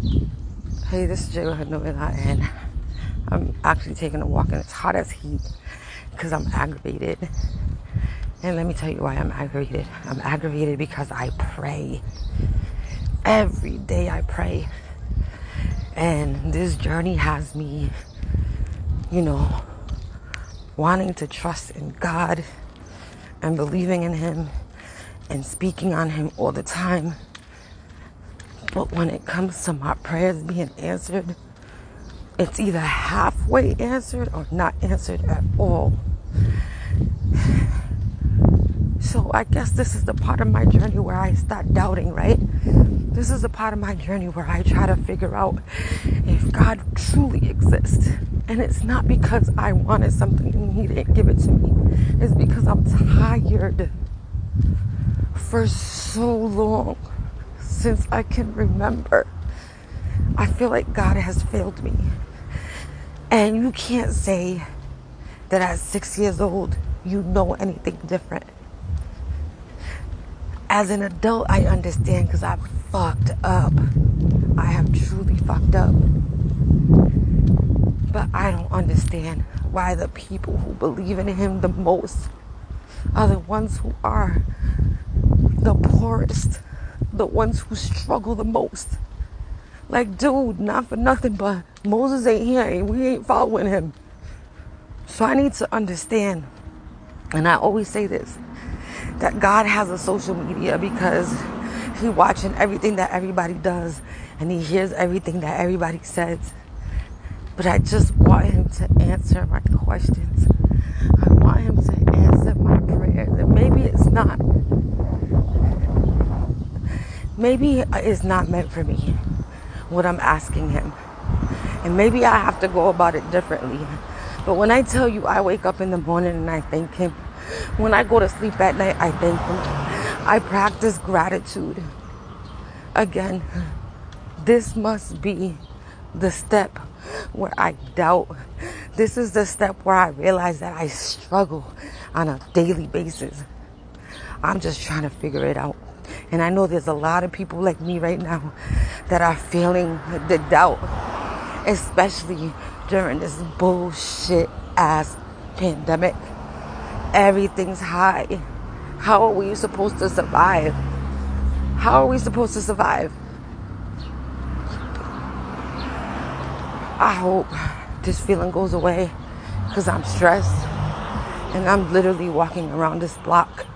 Hey, this is Jayla Hanovilla, and I'm actually taking a walk and it's hot as heat because I'm aggravated. And let me tell you why I'm aggravated. I'm aggravated because I pray. Every day I pray. And this journey has me, you know, wanting to trust in God and believing in Him and speaking on Him all the time. But when it comes to my prayers being answered, it's either halfway answered or not answered at all. So I guess this is the part of my journey where I start doubting, right? This is the part of my journey where I try to figure out if God truly exists. And it's not because I wanted something and He didn't give it to me. It's because I'm tired for so long since I can remember. I feel like God has failed me. And you can't say that at six years old you know anything different. As an adult, I understand because I've fucked up. I have truly fucked up. But I don't understand why the people who believe in Him the most are the ones who are the poorest, the ones who struggle the most. Like, dude, not for nothing, but Moses ain't here and we ain't following him. So I need to understand, and I always say this, that God has a social media because he watching everything that everybody does and he hears everything that everybody says. But I just want him to answer my questions. I want him to answer my prayers. And maybe it's not maybe it's not meant for me what I'm asking him. And maybe I have to go about it differently. But when I tell you I wake up in the morning and I thank him, when I go to sleep at night, I thank him. I practice gratitude. Again, this must be the step where I doubt. This is the step where I realize that I struggle on a daily basis. I'm just trying to figure it out. And I know there's a lot of people like me right now that are feeling the doubt, especially during this bullshit ass pandemic. Everything's high. How are we supposed to survive? How are we supposed to survive? I hope this feeling goes away because I'm stressed and I'm literally walking around this block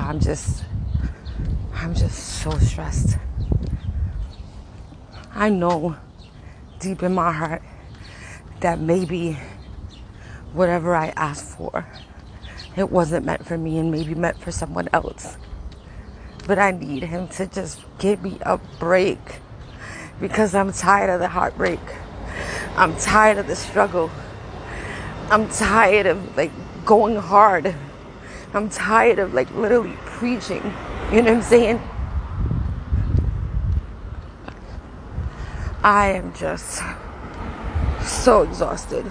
I'm just, I'm just so stressed. I know deep in my heart that maybe whatever I asked for, it wasn't meant for me and maybe meant for someone else. But I need him to just give me a break because I'm tired of the heartbreak. I'm tired of the struggle. I'm tired of like going hard I'm tired of like literally preaching. You know what I'm saying? I am just so exhausted.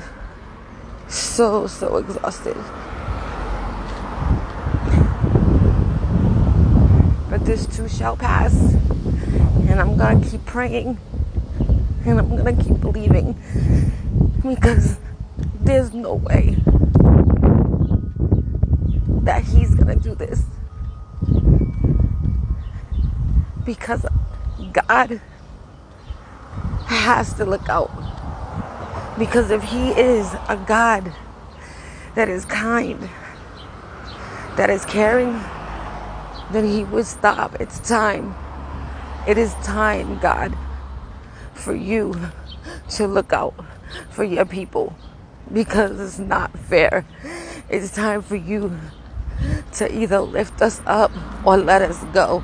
So, so exhausted. But this too shall pass. And I'm to keep praying. And I'm to keep believing. Because there's no way that he's going to do this. Because God has to look out. Because if he is a God that is kind, that is caring, then he would stop. It's time. It is time, God, for you to look out for your people because it's not fair. It's time for you to either lift us up or let us go.